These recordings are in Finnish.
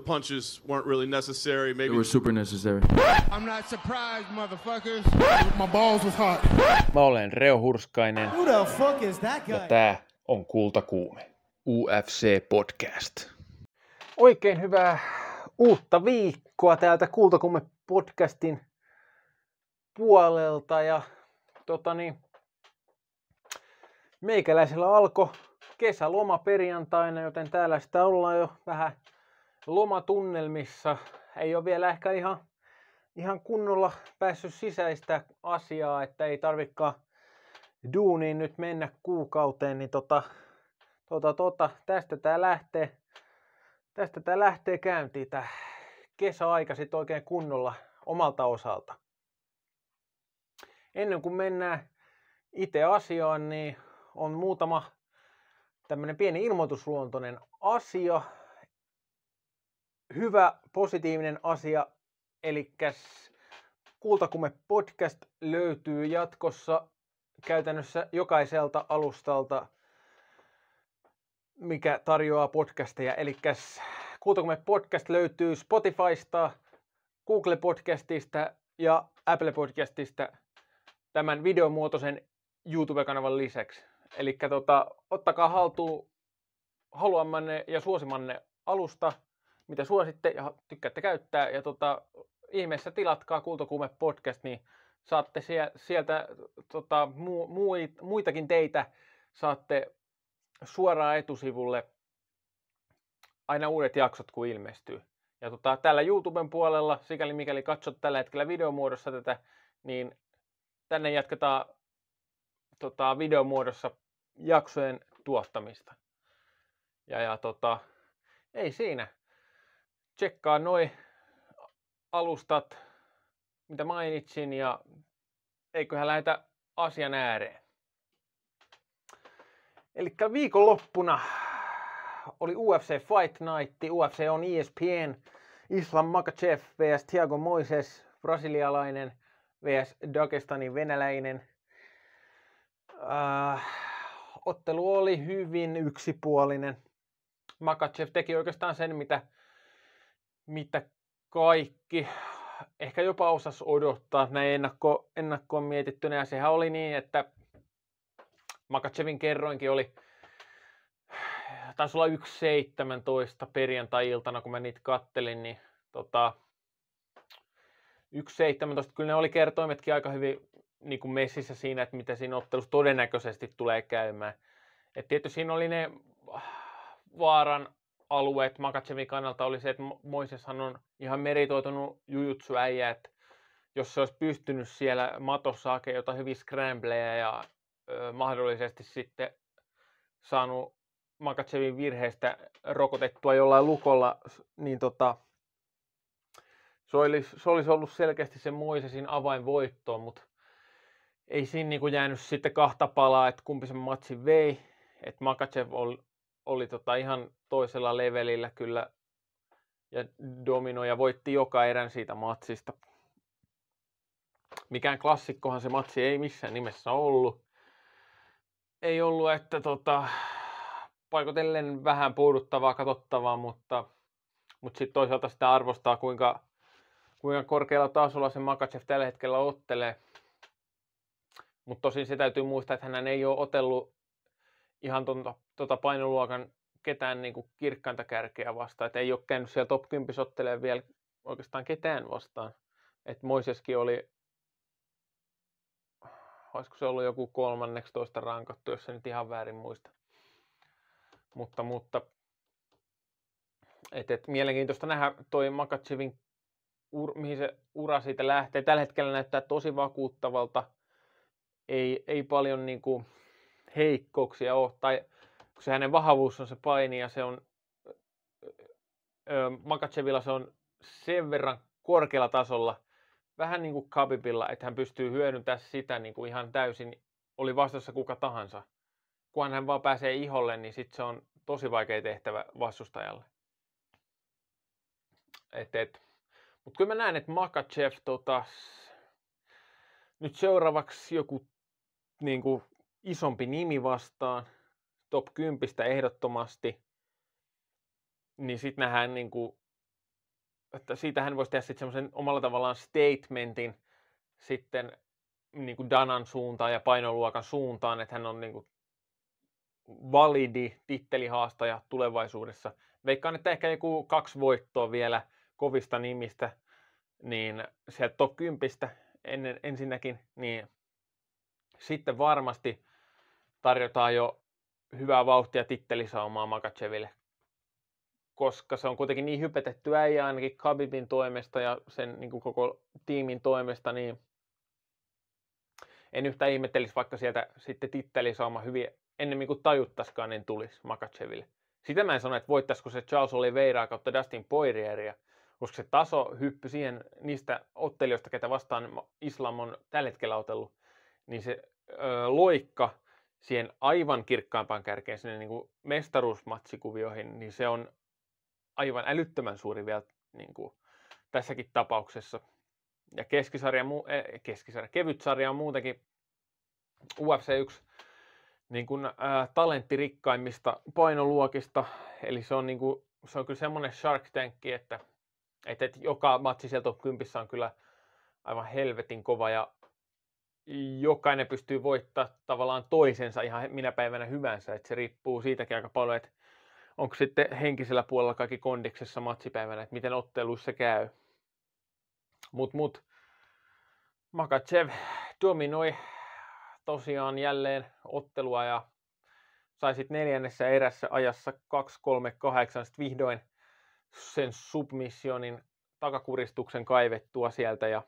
punches weren't really necessary. Maybe They were super necessary. I'm not surprised, motherfuckers. My balls was hot. Mä olen Reo Hurskainen Who the fuck is that guy? ja tää on Kultakuume. UFC Podcast. Oikein hyvää uutta viikkoa täältä Kultakuume podcastin puolelta ja tota niin, meikäläisellä alkoi kesäloma perjantaina, joten täällä sitä ollaan jo vähän lomatunnelmissa. Ei ole vielä ehkä ihan, ihan kunnolla päässyt sisäistä asiaa, että ei tarvikaan duuniin nyt mennä kuukauteen, niin tota, tota, tota, tästä tää lähtee, tästä tää lähtee käyntiin tää kesäaika sit oikein kunnolla omalta osalta. Ennen kuin mennään itse asiaan, niin on muutama tämmönen pieni ilmoitusluontoinen asia. Hyvä, positiivinen asia, eli Kultakume podcast löytyy jatkossa käytännössä jokaiselta alustalta, mikä tarjoaa podcasteja. Eli Kultakume podcast löytyy Spotifysta, Google Podcastista ja Apple Podcastista tämän videomuotoisen YouTube-kanavan lisäksi. Eli tota, ottakaa haltuun haluamanne ja suosimanne alusta, mitä suositte ja tykkäätte käyttää. Ja tota, ihmeessä tilatkaa Kultakuume podcast, niin saatte sie- sieltä tota, mu- muit- muitakin teitä saatte suoraan etusivulle aina uudet jaksot, kun ilmestyy. Ja tota, täällä YouTuben puolella, sikäli mikäli katsot tällä hetkellä videomuodossa tätä, niin tänne jatketaan tota, videomuodossa jaksojen tuottamista. Ja, ja tota, ei siinä. Tsekkaa noi alustat, mitä mainitsin, ja eiköhän lähetä asian ääreen. Eli viikonloppuna oli UFC Fight Night. UFC on ESPN. Islam Makachev vs. Thiago Moises, brasilialainen vs. Dagestanin venäläinen. Äh, ottelu oli hyvin yksipuolinen. Makachev teki oikeastaan sen, mitä, mitä kaikki ehkä jopa osas odottaa näin ennakko, ennakkoon mietittynä. Ja sehän oli niin, että Makachevin kerroinkin oli, taisi olla 1.17 perjantai-iltana, kun mä niitä kattelin, niin tota, 1.17, kyllä ne oli kertoimetkin aika hyvin niin kuin messissä siinä, että mitä siinä ottelussa todennäköisesti tulee käymään. Et tietysti siinä oli ne vaaran alueet Makachevin kannalta oli se, että Moiseshan on ihan meritoitunut jujutsu-äijä, että jos se olisi pystynyt siellä matossa hakemaan jotain hyvin scrambleja ja ö, mahdollisesti sitten saanut Makachevin virheestä rokotettua jollain lukolla, niin tota, se olisi, se olisi ollut selkeästi se Moisesin avainvoittoon, mutta ei siinä niin kuin jäänyt sitten kahta palaa, että kumpi sen matsin vei. Että Makachev oli, oli tota ihan toisella levelillä kyllä ja dominoi ja voitti joka erän siitä matsista. Mikään klassikkohan se matsi ei missään nimessä ollut. Ei ollut, että tota, paikotellen vähän puuduttavaa, katsottavaa, mutta, mutta sitten toisaalta sitä arvostaa, kuinka, kuinka korkealla tasolla se Makachev tällä hetkellä ottelee. Mutta tosin se täytyy muistaa, että hän ei ole otellut ihan tuota, tuota painoluokan ketään niin kuin kirkkainta kärkeä vastaan. Että ei ole käynyt siellä top 10 ottelee vielä oikeastaan ketään vastaan. Että Moiseskin oli, olisiko se ollut joku kolmanneksi toista rankattu, jos se nyt ihan väärin muista. Mutta, mutta et, et, mielenkiintoista nähdä toi Makachevin, ur, mihin se ura siitä lähtee. Tällä hetkellä näyttää tosi vakuuttavalta. Ei, ei paljon niin kuin heikkouksia ole, tai kun se hänen vahvuus on se paini ja se on, öö, Makachevilla se on sen verran korkealla tasolla, vähän niin kuin Khabibilla, että hän pystyy hyödyntämään sitä niin kuin ihan täysin, oli vastassa kuka tahansa. Kunhan hän vaan pääsee iholle, niin sitten se on tosi vaikea tehtävä vastustajalle. Et, et. Mutta kyllä mä näen, että Makachev tota, nyt seuraavaksi joku niin kuin, isompi nimi vastaan, top 10 ehdottomasti, niin sitten nähdään niin kuin, että siitä hän voisi tehdä sitten semmoisen omalla tavallaan statementin sitten niin kuin Danan suuntaan ja painoluokan suuntaan, että hän on niin kuin validi tittelihaastaja tulevaisuudessa. Veikkaan, että ehkä joku kaksi voittoa vielä kovista nimistä, niin sieltä top 10 ennen, ensinnäkin, niin sitten varmasti tarjotaan jo hyvää vauhtia tittelisaumaa Makacheville, koska se on kuitenkin niin hypetetty äijä ainakin Khabibin toimesta ja sen niin kuin koko tiimin toimesta, niin en yhtään ihmettelisi, vaikka sieltä sitten tittelisauma hyvin ennemmin kuin tajuttaskaan, niin tulisi Makacheville. Sitä mä en sano, että voittaisiko se Charles Oliveira kautta Dustin Poirieria, koska se taso hyppy siihen niistä ottelijoista, ketä vastaan Islam on tällä hetkellä otellut, niin se ö, loikka siihen aivan kirkkaampaan kärkeen, sinne niin kuin mestaruusmatsikuvioihin, niin se on aivan älyttömän suuri vielä niin kuin tässäkin tapauksessa. Ja keskisarja, eh, keskisarja, kevyt sarja on muutenkin UFC 1 niin kuin, ää, talenttirikkaimmista painoluokista. Eli se on, niin kuin, se on kyllä semmoinen Shark Tankki, että, että, että joka matsi sieltä on kympissä on kyllä aivan helvetin kova ja jokainen pystyy voittaa tavallaan toisensa ihan minä päivänä hyvänsä. Että se riippuu siitäkin aika paljon, että onko sitten henkisellä puolella kaikki kondiksessa matsipäivänä, että miten otteluissa käy. Mut, mut, Makachev dominoi tosiaan jälleen ottelua ja sai sitten neljännessä erässä ajassa 2-3-8 sitten vihdoin sen submissionin takakuristuksen kaivettua sieltä ja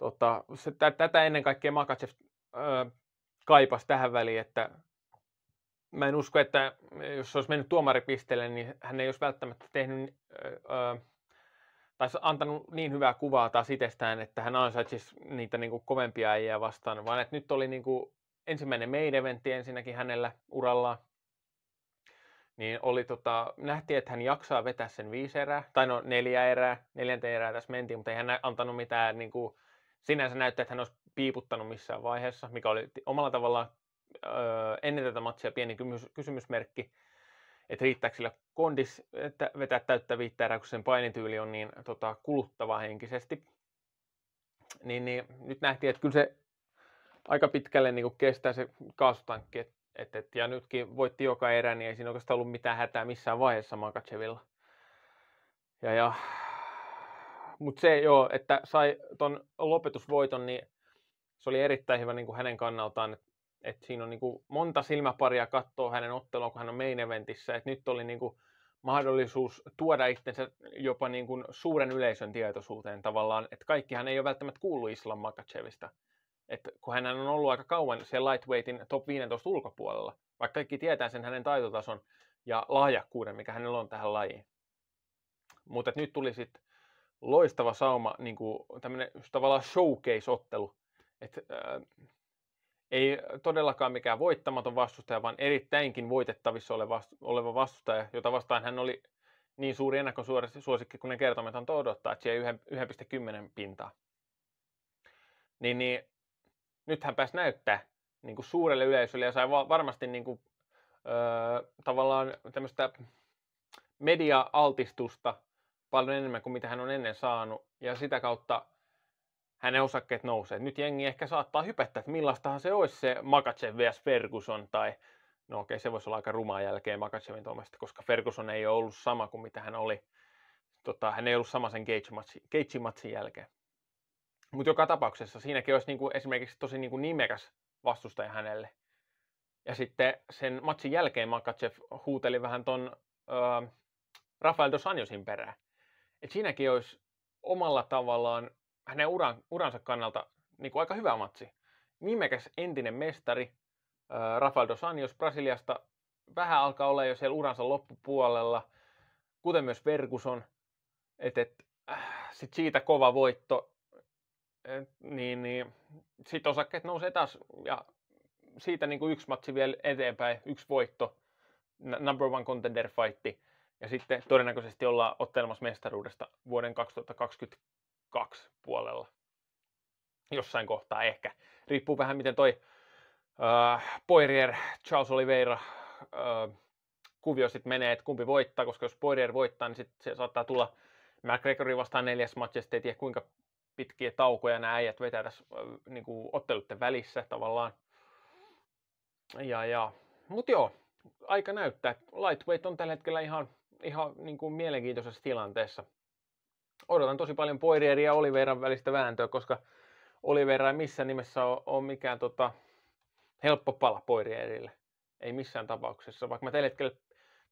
tota, se, tä, tätä ennen kaikkea Makachev kaipasi tähän väliin, että mä en usko, että jos se olisi mennyt tuomaripisteelle, niin hän ei olisi välttämättä tehnyt öö, tai antanut niin hyvää kuvaa taas itsestään, että hän ansaitsisi niitä niin kuin kovempia äijää vastaan, vaan että nyt oli niin kuin ensimmäinen main eventti ensinnäkin hänellä urallaan. Niin oli tota, nähtiin, että hän jaksaa vetää sen viisi erää, tai no neljä erää, neljäntä erää tässä mentiin, mutta ei hän antanut mitään, niin kuin, sinänsä näyttää, että hän olisi piiputtanut missään vaiheessa, mikä oli omalla tavallaan öö, ennen tätä matsia pieni kysymysmerkki että riittääkö sillä kondis että vetää täyttä viittä erää, kun sen painityyli on niin tota, kuluttava henkisesti. Niin, niin, nyt nähtiin, että kyllä se aika pitkälle niin kestää se kaasutankki. Et, et, et, ja nytkin voitti joka erä, niin ei siinä oikeastaan ollut mitään hätää missään vaiheessa Makachevilla. Ja, ja, mutta se joo, että sai ton lopetusvoiton, niin se oli erittäin hyvä niin kuin hänen kannaltaan, että et siinä on niin kuin monta silmäparia katsoa hänen ottelua, kun hän on main eventissä. Et nyt oli niin kuin mahdollisuus tuoda itsensä jopa niin kuin suuren yleisön tietoisuuteen tavallaan, että kaikkihan ei ole välttämättä kuullut Islam Makachevista. Et kun hän on ollut aika kauan siellä lightweightin top 15 ulkopuolella, vaikka kaikki tietää sen hänen taitotason ja lahjakkuuden, mikä hänellä on tähän lajiin. Mutta nyt tuli sitten loistava sauma, niin kuin tämmöinen tavallaan showcase-ottelu. että äh, ei todellakaan mikään voittamaton vastustaja, vaan erittäinkin voitettavissa oleva vastustaja, jota vastaan hän oli niin suuri ennakkosuosikki, kun ne kertomet antoi odottaa, että siellä 1,10 pintaa. Niin, niin nyt hän pääsi näyttää niin kuin suurelle yleisölle ja sai varmasti niin kuin, öö, tavallaan tämmöistä media-altistusta paljon enemmän kuin mitä hän on ennen saanut. Ja sitä kautta hänen osakkeet nousee. Nyt jengi ehkä saattaa hypettää, että millaistahan se olisi se Makachev vs. Ferguson tai no okei, se voisi olla aika rumaa jälkeen Makachevin tuomasta, koska Ferguson ei ole ollut sama kuin mitä hän oli. Tota, hän ei ollut sama sen Cage-matsin jälkeen. Mutta joka tapauksessa siinäkin olisi niinku esimerkiksi tosi niinku nimekäs vastustaja hänelle. Ja sitten sen matsin jälkeen Makachev huuteli vähän ton öö, Rafael dos Anjosin perään. Et siinäkin olisi omalla tavallaan hänen uran, uransa kannalta niin kuin aika hyvä matsi. Nimekäs entinen mestari Rafael dos Anjos Brasiliasta vähän alkaa olla jo siellä uransa loppupuolella, kuten myös Ferguson. Et, et, äh, sit siitä kova voitto, et, niin, niin sitten osakkeet nousee taas ja siitä niin kuin yksi matsi vielä eteenpäin, yksi voitto, number one contender fightti. Ja sitten todennäköisesti ollaan ottelemassa mestaruudesta vuoden 2020 kaksi puolella. Jossain kohtaa ehkä. Riippuu vähän miten toi äh, Poirier, Charles Oliveira äh, kuvio sitten menee, että kumpi voittaa, koska jos Poirier voittaa, niin sit se saattaa tulla McGregorin vastaan neljäs matchista, ei tiedä kuinka pitkiä taukoja nämä äijät vetää tässä niin kuin otteluiden välissä tavallaan. Ja, ja. Mut joo, aika näyttää. Lightweight on tällä hetkellä ihan, ihan niin kuin mielenkiintoisessa tilanteessa. Odotan tosi paljon Poirierin ja Oliveran välistä vääntöä, koska Olivera ei missään nimessä ole, ole mikään tota, helppo pala Poirierille. Ei missään tapauksessa. Vaikka mä tällä hetkellä,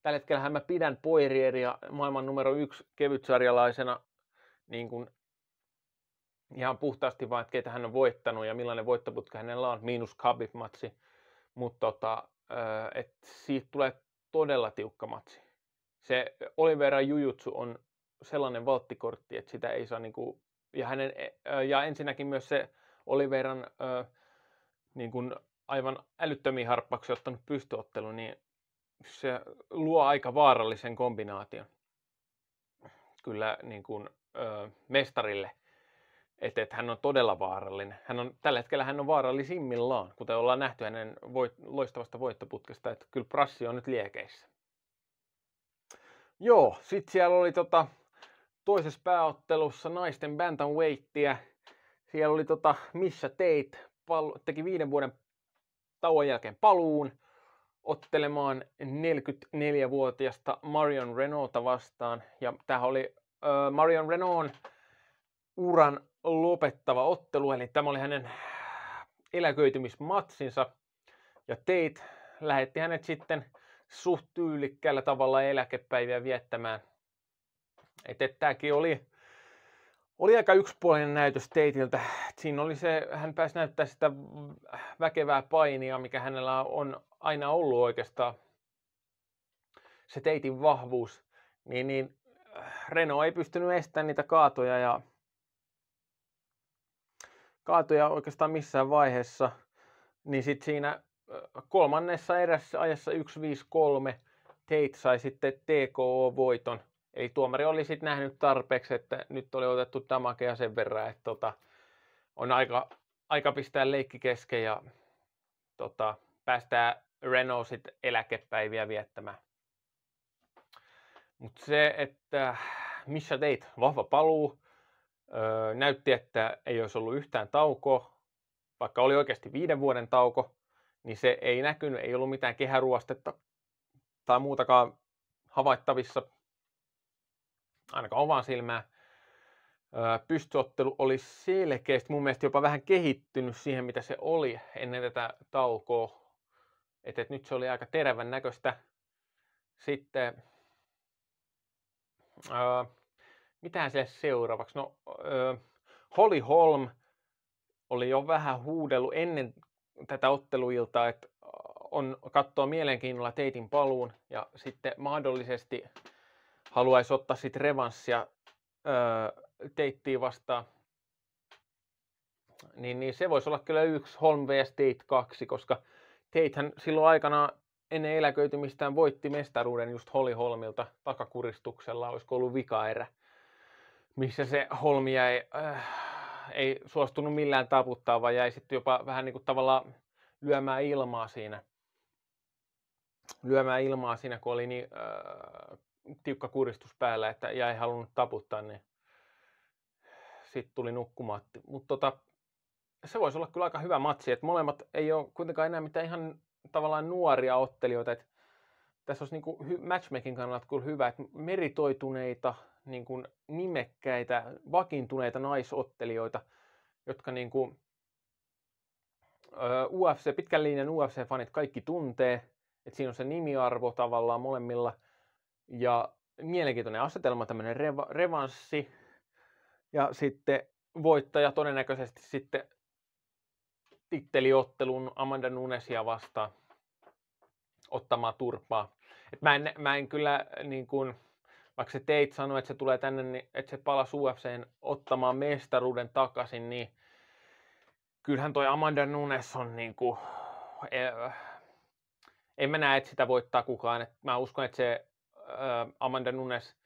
tällä hetkellä mä pidän Poirieria maailman numero yksi kevytsarjalaisena niin kuin ihan puhtaasti vaan, että keitä hän on voittanut ja millainen voittoputki hänellä on, miinus Khabib-matsi. Mutta tota, että siitä tulee todella tiukka matsi. Se Olivera Jujutsu on sellainen valttikortti, että sitä ei saa niinku, ja, hänen, ja ensinnäkin myös se Oliveran niin kuin aivan älyttömiä harppauksia ottanut pystyottelu, niin se luo aika vaarallisen kombinaation kyllä niin kuin, ö, mestarille että, että hän on todella vaarallinen. Hän on, tällä hetkellä hän on vaarallisimmillaan, kuten ollaan nähty hänen voit, loistavasta voittoputkesta, että kyllä Prassi on nyt liekeissä. Joo, sitten siellä oli tota, toisessa pääottelussa naisten bantamweightia. Siellä oli tota, Misha Tate, pal- teki viiden vuoden tauon jälkeen paluun ottelemaan 44-vuotiasta Marion Renaulta vastaan. Ja tämä oli äh, Marion Renault uran lopettava ottelu, eli tämä oli hänen eläköitymismatsinsa. Ja Tate lähetti hänet sitten suht tyylikkäällä tavalla eläkepäiviä viettämään. Että et, tämäkin oli, oli aika yksipuolinen näytös Tateiltä. Siinä oli se, hän pääsi näyttää sitä väkevää painia, mikä hänellä on aina ollut oikeastaan. Se Teitin vahvuus. Niin, niin Renault ei pystynyt estämään niitä kaatoja ja kaatuja oikeastaan missään vaiheessa, niin sitten siinä kolmannessa erässä ajassa 1-5-3 Tate sai sitten TKO-voiton. Eli tuomari oli sitten nähnyt tarpeeksi, että nyt oli otettu tamakea sen verran, että tota, on aika, aika pistää leikki kesken ja tota, päästään Renault sitten eläkepäiviä viettämään. Mutta se, että missä teit vahva paluu, Öö, näytti, että ei olisi ollut yhtään taukoa, vaikka oli oikeasti viiden vuoden tauko, niin se ei näkynyt, ei ollut mitään kehäruostetta tai muutakaan havaittavissa, ainakaan omaan silmään. Öö, pystyottelu oli selkeästi mun mielestä jopa vähän kehittynyt siihen, mitä se oli ennen tätä taukoa. Että et nyt se oli aika terävän näköistä. Sitten öö, mitähän se seuraavaksi? No, äh, Holly Holm oli jo vähän huudellut ennen tätä otteluiltaa, että on katsoa mielenkiinnolla Teitin paluun ja sitten mahdollisesti haluaisi ottaa sitten revanssia äh, Teittiin vastaan. Niin, niin se voisi olla kyllä yksi Holm vs. Tate 2, koska Tatehän silloin aikana ennen eläköitymistään voitti mestaruuden just Holly Holmilta takakuristuksella, olisiko ollut vikaerä missä se Holmi jäi, äh, ei suostunut millään taputtaa, vaan jäi sitten jopa vähän niin kuin tavallaan lyömään ilmaa siinä. Lyömään ilmaa siinä, kun oli niin äh, tiukka kuristus päällä, että jäi halunnut taputtaa, niin sitten tuli nukkumaatti. Mutta tota, se voisi olla kyllä aika hyvä matsi, että molemmat ei ole kuitenkaan enää mitään ihan tavallaan nuoria ottelijoita, että tässä olisi niin kuin matchmaking kannalta kyllä hyvä, että meritoituneita niin kuin nimekkäitä, vakiintuneita naisottelijoita, jotka niin kuin, UFC, pitkän linjan UFC-fanit kaikki tuntee, että siinä on se nimiarvo tavallaan molemmilla, ja mielenkiintoinen asetelma, tämmöinen reva, revanssi, ja sitten voittaja todennäköisesti sitten titteliottelun Amanda Nunesia vastaan ottamaan turpaa. Et mä, en, mä en kyllä niin kuin, vaikka se teit sanoi, että se tulee tänne, niin, että se palasi UFCen ottamaan mestaruuden takaisin, niin kyllähän toi Amanda Nunes on niin kuin, eh, en mä näe, että sitä voittaa kukaan. Mä uskon, että se Amanda Nunes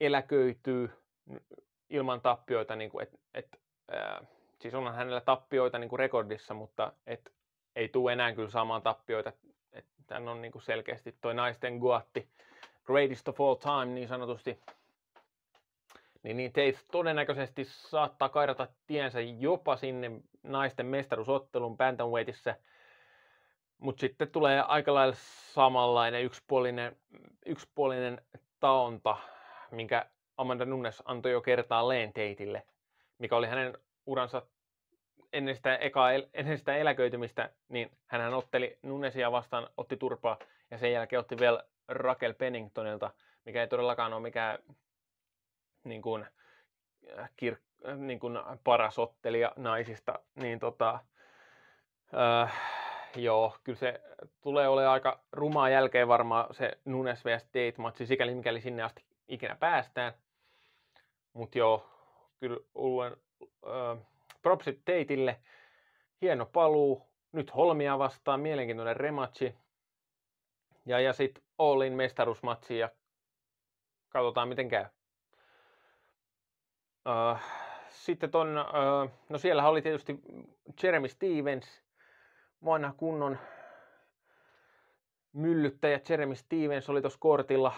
eläköityy ilman tappioita, niin kuin, et, et, äh, siis onhan hänellä tappioita niin kuin rekordissa, mutta et, ei tule enää kyllä saamaan tappioita. Et, tämän on niin kuin selkeästi toi naisten guatti greatest of all time niin sanotusti. niin, niin Tate todennäköisesti saattaa kairata tiensä jopa sinne naisten mestaruusottelun bantamweightissa. Mutta sitten tulee aika lailla samanlainen yksipuolinen, yksipuolinen taonta, minkä Amanda Nunes antoi jo kertaa Leen Tateille, mikä oli hänen uransa ennen sitä, eka, ennen sitä eläköitymistä, niin hän otteli Nunesia vastaan, otti turpaa ja sen jälkeen otti vielä Raquel Penningtonilta, mikä ei todellakaan ole mikään niin kuin, äh, kir, äh, niin kuin paras ottelija naisista, niin tota, äh, joo, kyllä se tulee olemaan aika rumaa jälkeen varmaan se Nunes vs. Tate-matsi, sikäli mikäli sinne asti ikinä päästään. Mutta joo, kyllä Uluen äh, propsit Tateille, hieno paluu, nyt Holmia vastaan, mielenkiintoinen rematchi. Ja, ja sitten Allin mestaruusmatsi ja katsotaan miten käy. Uh, sitten ton, uh, no siellä oli tietysti Jeremy Stevens, vanha kunnon myllyttäjä Jeremy Stevens oli tuossa kortilla,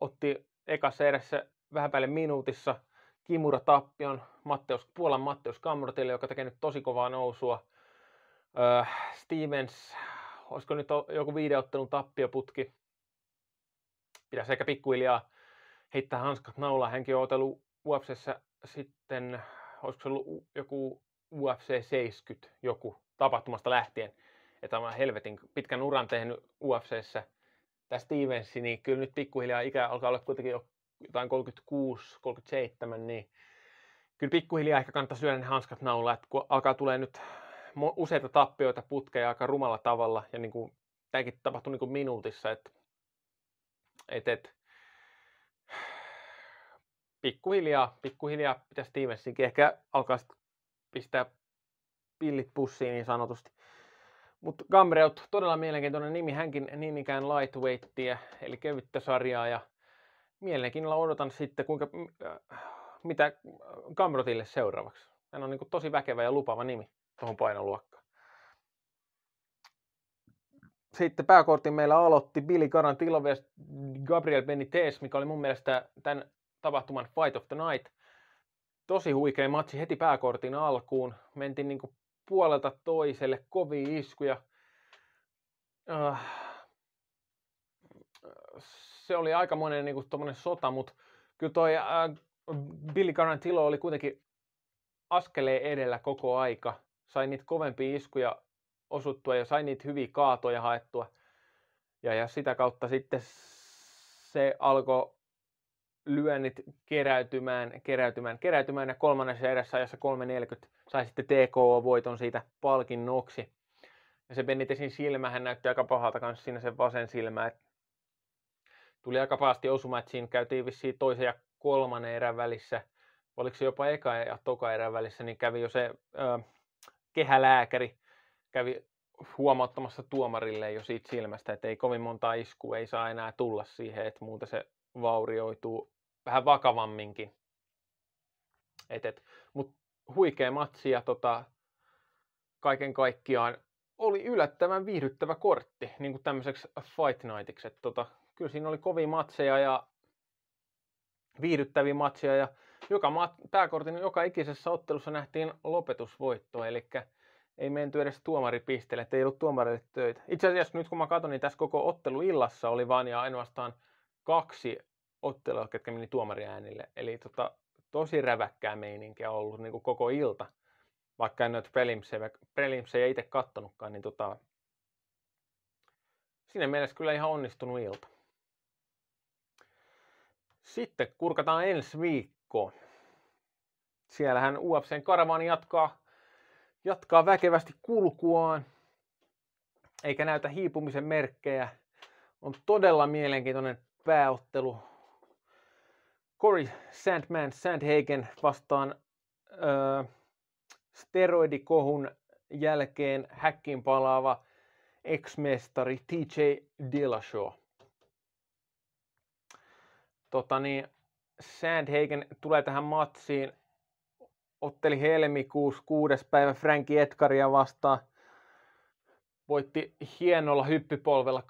otti ekassa erässä vähän päälle minuutissa Kimura tappion Matteus, Puolan Matteus Kamrotille, joka tekee nyt tosi kovaa nousua. Uh, Stevens, olisiko nyt joku videottelun tappioputki, pitäisi ehkä pikkuhiljaa heittää hanskat naulaan. Hänkin on otellut UFCssä sitten, olisiko se ollut joku UFC 70 joku tapahtumasta lähtien, että on helvetin pitkän uran tehnyt UFCssä. Tämä Stevens, niin kyllä nyt pikkuhiljaa ikä alkaa olla kuitenkin jo jotain 36, 37, niin kyllä pikkuhiljaa ehkä kannattaa syödä ne hanskat naulaa, että kun alkaa tulee nyt useita tappioita putkeja aika rumalla tavalla, ja niin kuin, tämäkin tapahtui niin kuin minuutissa, että et, et, pikkuhiljaa, pikkuhiljaa pitäisi Stevensinkin ehkä alkaa pistää pillit pussiin niin sanotusti. Mutta Gambreut, todella mielenkiintoinen nimi, hänkin niin ikään lightweightia, eli kevyttä sarjaa, ja mielenkiinnolla odotan sitten, kuinka, äh, mitä Gamrotille seuraavaksi. Hän on niin tosi väkevä ja lupava nimi tuohon painoluokkaan. Sitten pääkortin meillä aloitti Billy Garantilo vs. Gabriel Benitez, mikä oli mun mielestä tämän tapahtuman Fight of the Night. Tosi huikea matsi heti pääkortin alkuun. Mentiin niin puolelta toiselle, kovia iskuja. Uh, se oli aikamoinen niin kuin, sota, mutta kyllä toi uh, Billy Garantilo oli kuitenkin askeleen edellä koko aika. Sai niitä kovempia iskuja osuttua ja sai niitä hyviä kaatoja haettua. Ja, ja sitä kautta sitten se alkoi lyönnit keräytymään, keräytymään, keräytymään ja kolmannessa erässä ajassa 3.40 sai sitten TKO-voiton siitä palkinnoksi. Ja se Benitesin silmähän näytti aika pahalta kanssa siinä sen vasen silmä. Et tuli aika pahasti osuma, että siinä käytiin vissiin toisen ja kolmannen erän välissä, oliko se jopa eka ja toka erän välissä, niin kävi jo se ö, kehälääkäri, kävi huomauttamassa tuomarille jo siitä silmästä, että ei kovin monta iskua ei saa enää tulla siihen, että muuten se vaurioituu vähän vakavamminkin. Et, et, Mutta huikea matsi ja tota, kaiken kaikkiaan oli yllättävän viihdyttävä kortti niin kuin tämmöiseksi Fight Nightiksi. Et, tota, kyllä siinä oli kovia matseja ja viihdyttäviä matseja ja joka pääkortin joka ikisessä ottelussa nähtiin lopetusvoitto, eli ei menty edes tuomaripisteelle, ei ollut tuomarille töitä. Itse asiassa nyt kun mä katson, niin tässä koko ottelu illassa oli vain ja ainoastaan kaksi ottelua, ketkä meni tuomariäänille. Eli tota, tosi räväkkää meininkiä ollut niin kuin koko ilta. Vaikka en noita prelimsejä, prelimsejä itse kattonutkaan, niin tota, siinä mielessä kyllä ihan onnistunut ilta. Sitten kurkataan ensi viikkoon. Siellähän UFCn karavani jatkaa, jatkaa väkevästi kulkuaan, eikä näytä hiipumisen merkkejä. On todella mielenkiintoinen pääottelu. Corey Sandman Sandhagen vastaan öö, steroidikohun jälkeen häkkiin palaava ex-mestari TJ Dillashaw. Tota niin, Sandhagen tulee tähän matsiin, otteli helmikuussa kuudes päivä Frankie Edgaria vastaan – voitti hienolla hyppypolvella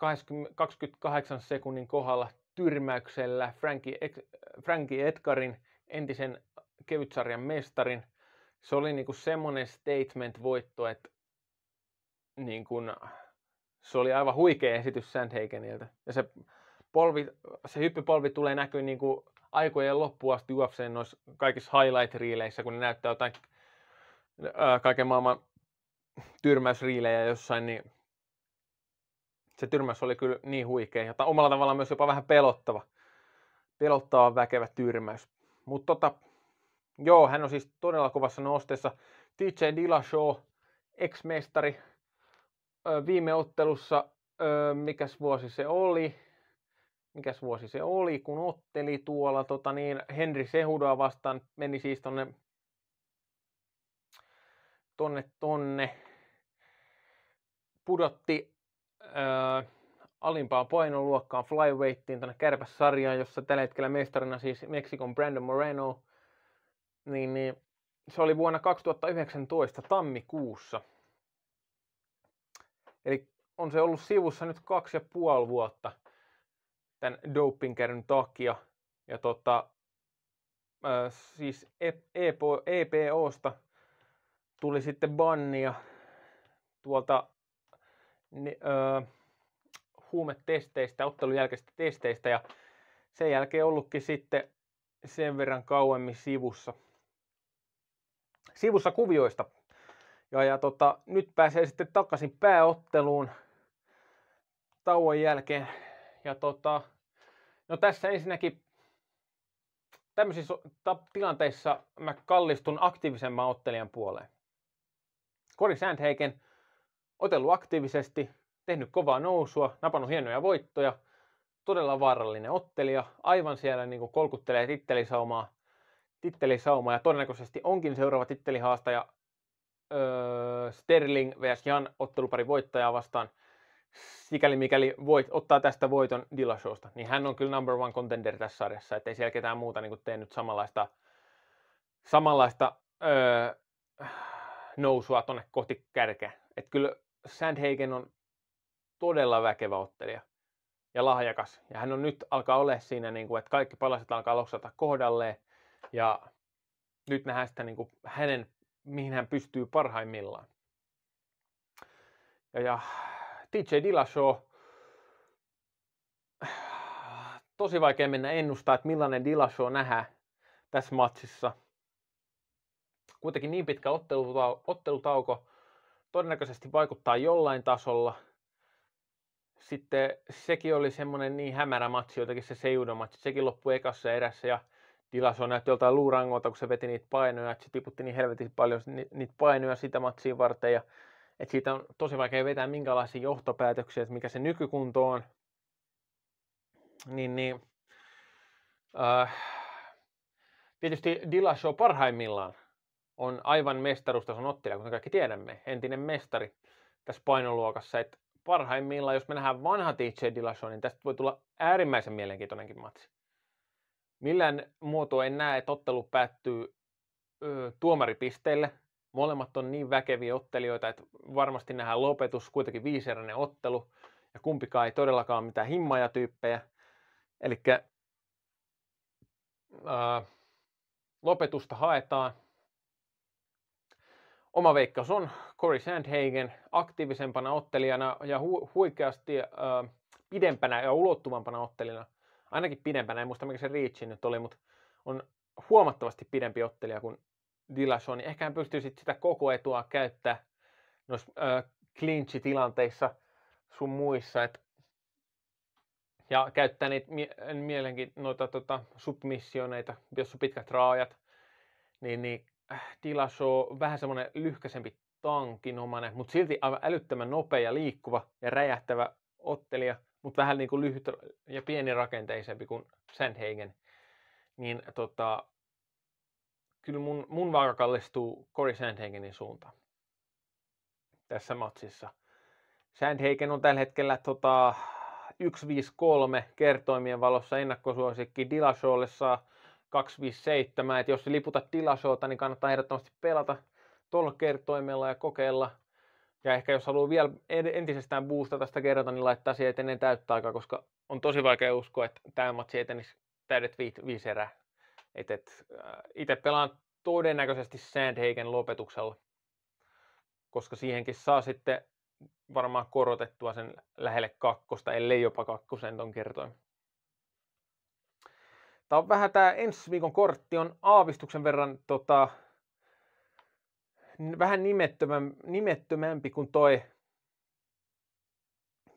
28 sekunnin kohdalla tyrmäyksellä Frankie, Frankie Edgarin entisen kevytsarjan mestarin. Se oli niinku semmoinen statement-voitto, että niinku, se oli aivan huikea esitys Sandhagenilta. Ja se, polvi, se hyppypolvi tulee näkyä niinku aikojen loppuun asti UFC noissa kaikissa highlight-riileissä, kun ne näyttää jotain ää, kaiken maailman tyrmäysriilejä jossain, niin se tyrmäys oli kyllä niin huikea ja omalla tavallaan myös jopa vähän pelottava. Pelottava väkevä tyrmäys. Mutta tota, joo, hän on siis todella kovassa nosteessa. TJ Dillashaw, ex-mestari, viime ottelussa, mikäs vuosi se oli, mikäs vuosi se oli, kun otteli tuolla tota niin, Henry Sehudoa vastaan, meni siis tonne, tonne, tonne, pudotti ää, alimpaan painoluokkaan flyweightiin tänne kärpässarjaan, jossa tällä hetkellä mestarina siis Meksikon Brandon Moreno, niin, niin se oli vuonna 2019 tammikuussa. Eli on se ollut sivussa nyt kaksi ja puoli vuotta tämän dopingkärryn takia. Ja tota, siis EPOsta e tuli sitten bannia tuolta äh, huumetesteistä, ottelun jälkeistä testeistä ja sen jälkeen ollutkin sitten sen verran kauemmin sivussa. Sivussa kuvioista. Ja, ja tota, nyt pääsee sitten takaisin pääotteluun tauon jälkeen. Ja tota, no tässä ensinnäkin tämmöisissä tilanteissa mä kallistun aktiivisemman ottelijan puoleen. Cory Sandhagen otellut aktiivisesti, tehnyt kovaa nousua, napannut hienoja voittoja, todella vaarallinen ottelija, aivan siellä niin kolkuttelee tittelisaumaa, tittelisaumaa ja todennäköisesti onkin seuraava tittelihaastaja öö, Sterling vs. Jan ottelupari voittajaa vastaan. Sikäli mikäli voit, ottaa tästä voiton Dillashawsta, niin hän on kyllä number one contender tässä sarjassa, ettei siellä ketään muuta niin tee nyt samanlaista, samanlaista öö, nousua tonne kohti kärkeä. Että kyllä Sandhagen on todella väkevä ottelija ja lahjakas. Ja hän on nyt alkaa olla siinä, niin kuin, että kaikki palaset alkaa loksata kohdalleen. Ja nyt nähdään sitä niin kuin hänen, mihin hän pystyy parhaimmillaan. Ja, ja TJ Dillashaw, tosi vaikea mennä ennustaa, että millainen Dillashaw nähdään tässä matsissa. Kuitenkin niin pitkä ottelutauko todennäköisesti vaikuttaa jollain tasolla – sitten sekin oli semmoinen niin hämärä matsi, jotenkin se Seudo-matsi, sekin loppui ekassa erässä ja Dilaso näytti joltain luurangolta, kun se veti niitä painoja, että se tiputti niin helvetin paljon niitä painoja sitä matsiin varten ja että siitä on tosi vaikea vetää minkälaisia johtopäätöksiä, että mikä se nykykunto on. Niin, niin äh, tietysti Dillashaw parhaimmillaan on aivan mestaruustason ottelija, kuten kaikki tiedämme, entinen mestari tässä painoluokassa, että parhaimmillaan, jos me nähdään vanha TJ Dillashaw, niin tästä voi tulla äärimmäisen mielenkiintoinenkin matsi. Millään muotoa en näe, että ottelu päättyy ö, tuomaripisteille. Molemmat on niin väkeviä ottelijoita, että varmasti nähdään lopetus, kuitenkin viiseräinen ottelu, ja kumpikaan ei todellakaan mitään himmajatyyppejä. Eli lopetusta haetaan, Oma veikkaus on Corey Sandhagen aktiivisempana ottelijana ja hu- huikeasti äh, pidempänä ja ulottuvampana ottelijana. Ainakin pidempänä, en muista mikä se reach nyt oli, mutta on huomattavasti pidempi ottelija kuin Dillashaw, niin ehkä hän pystyy sit sitä koko etua käyttää noissa äh, clinch-tilanteissa sun muissa, et, ja käyttää niitä mie- mielenki noita tota, submissioneita, jos on pitkät raajat, niin, niin Dillashaw vähän semmoinen lyhkäsempi tankinomainen, mutta silti aivan älyttömän nopea ja liikkuva ja räjähtävä ottelija, mutta vähän niin kuin lyhyt ja pieni rakenteisempi kuin Sandhagen. Niin tota, kyllä mun, mun vaaka kallistuu Cory Sandhagenin suuntaan tässä matsissa. Sandhagen on tällä hetkellä tota, 153 kertoimien valossa ennakkosuosikki. Dillashawlle saa 257, että jos liputat Dillasota, niin kannattaa ehdottomasti pelata tuolla kertoimella ja kokeilla. Ja ehkä jos haluaa vielä entisestään boostata sitä kerrata, niin laittaa siihen ennen täyttä aikaa, koska on tosi vaikea uskoa, että tämä matsi etenisi täydet vi- viisi erää. Et, et, äh, itse pelaan todennäköisesti Sandhagen lopetuksella, koska siihenkin saa sitten varmaan korotettua sen lähelle kakkosta, ellei jopa kakkosen ton kertoin. Tämä on vähän tämä ensi viikon kortti on aavistuksen verran tota, vähän nimettömäm, nimettömämpi kuin toi,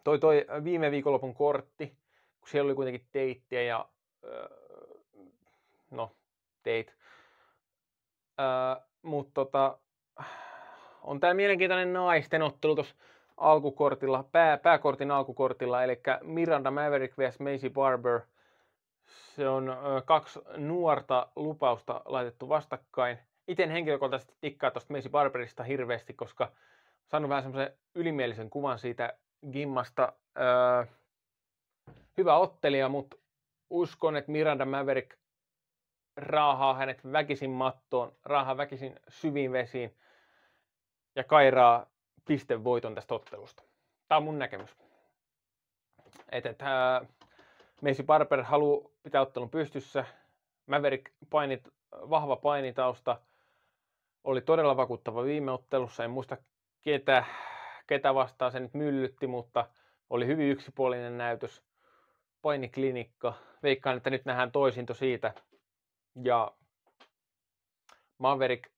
toi, toi viime viikonlopun kortti, kun siellä oli kuitenkin teittiä ja no, teit. Mutta tota, on tämä mielenkiintoinen naisten ottelu tuossa alkukortilla, pää, pääkortin alkukortilla, eli Miranda Maverick vs. Macy Barber. Se on kaksi nuorta lupausta laitettu vastakkain. Itse henkilökohtaisesti tikkaa tuosta Macy Barberista hirveästi, koska saanut vähän semmoisen ylimielisen kuvan siitä Gimmasta. Öö, hyvä ottelija, mutta uskon, että Miranda Maverick raahaa hänet väkisin mattoon, raahaa väkisin syviin vesiin ja kairaa pistevoiton tästä ottelusta. Tämä on mun näkemys. Et, et, ää, Macy Barber haluaa pitää ottelun pystyssä. Maverick painit, vahva painitausta. Oli todella vakuuttava viime ottelussa. En muista ketä, ketä vastaan se nyt myllytti, mutta oli hyvin yksipuolinen näytös. Painiklinikka. Veikkaan, että nyt nähdään toisinto siitä. Ja Maverick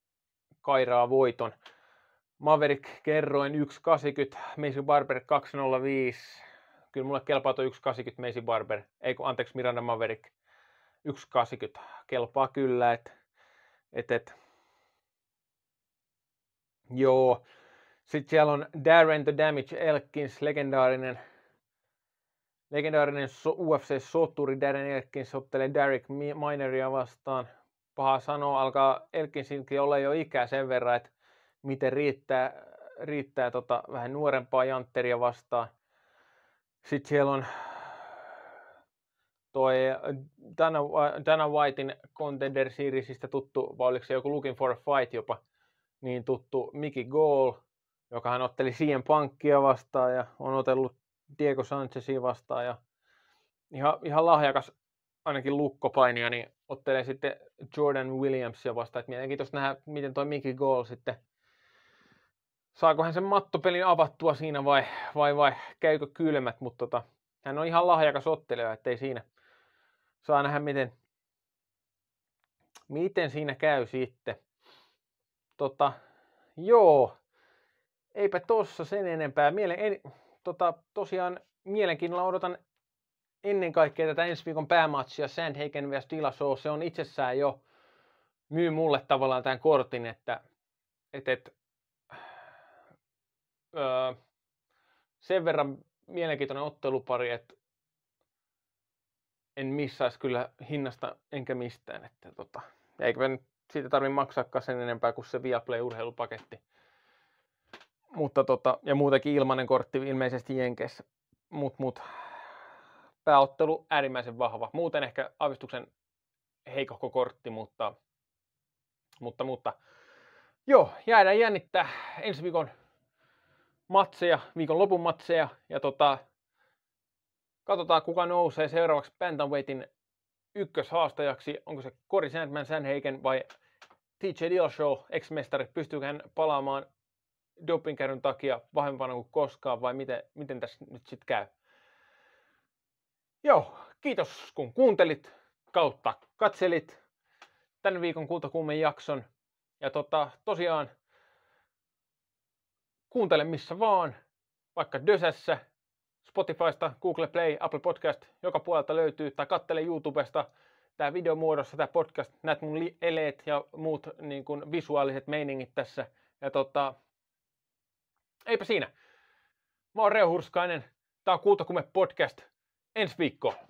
kairaa voiton. Maverick kerroin 1.80, Macy Barber 2.05. Kyllä mulle kelpaa tuo 1.80 Macy Barber, ei kun anteeksi Miranda Maverick 1.80. Kelpaa kyllä, että et, et. Joo. Sitten siellä on Darren the Damage Elkins, legendaarinen, legendaarinen UFC-soturi Darren Elkins ottelee Derek Mineria vastaan. Paha sanoa, alkaa Elkinsinkin olla jo ikää sen verran, että miten riittää, riittää tota, vähän nuorempaa jantteria vastaan. Sitten siellä on toi Dana, Dana Whitein Contender Seriesistä tuttu, vai oliko se joku Looking for a Fight jopa, niin tuttu Mickey Gall, joka hän otteli siihen pankkia vastaan ja on otellut Diego Sanchezia vastaan ja ihan, ihan lahjakas ainakin lukkopainija, niin ottelee sitten Jordan Williamsia vastaan. Et mielenkiintoista nähdä, miten toi Mickey Gall sitten saako hän sen mattopelin avattua siinä vai, vai, vai käykö kylmät, mutta tota, hän on ihan lahjakas ottelija, ettei siinä saa nähdä miten, miten siinä käy sitten. Tota, joo, eipä tossa sen enempää. Mielen, en, tota, tosiaan mielenkiinnolla odotan ennen kaikkea tätä ensi viikon päämatsia Sandhagen vs. Dillashaw. Se on itsessään jo myy mulle tavallaan tämän kortin, että et, et, öö, sen verran mielenkiintoinen ottelupari, että en missaisi kyllä hinnasta enkä mistään. Että tota, eikä siitä tarvitse maksaakaan sen enempää kuin se Viaplay urheilupaketti. Mutta tota, ja muutenkin ilmainen kortti ilmeisesti Jenkeissä. Mut, mut, pääottelu äärimmäisen vahva. Muuten ehkä avistuksen heikohko kortti, mutta, mutta, mutta. Joo, jäädään jännittää ensi viikon matseja, viikon lopun matseja, ja tota, katsotaan kuka nousee seuraavaksi Bantamweightin ykköshaastajaksi, onko se Cory Sandman Sanhagen vai TJ Dillashaw, ex-mestari, pystyykö hän palaamaan dopingkärryn takia vahvempana kuin koskaan vai miten, miten tässä nyt sitten käy. Joo, kiitos kun kuuntelit kautta katselit tämän viikon Kultakuumen jakson. Ja tota, tosiaan kuuntele missä vaan, vaikka Dösässä, Spotifysta, Google Play, Apple Podcast, joka puolelta löytyy, tai kattele YouTubesta tämä videomuodossa, tämä podcast, näet mun eleet ja muut niin kuin visuaaliset meiningit tässä. Ja tota, eipä siinä. Mä oon Reo Hurskainen, tää on Kultakume podcast. Ensi viikkoon.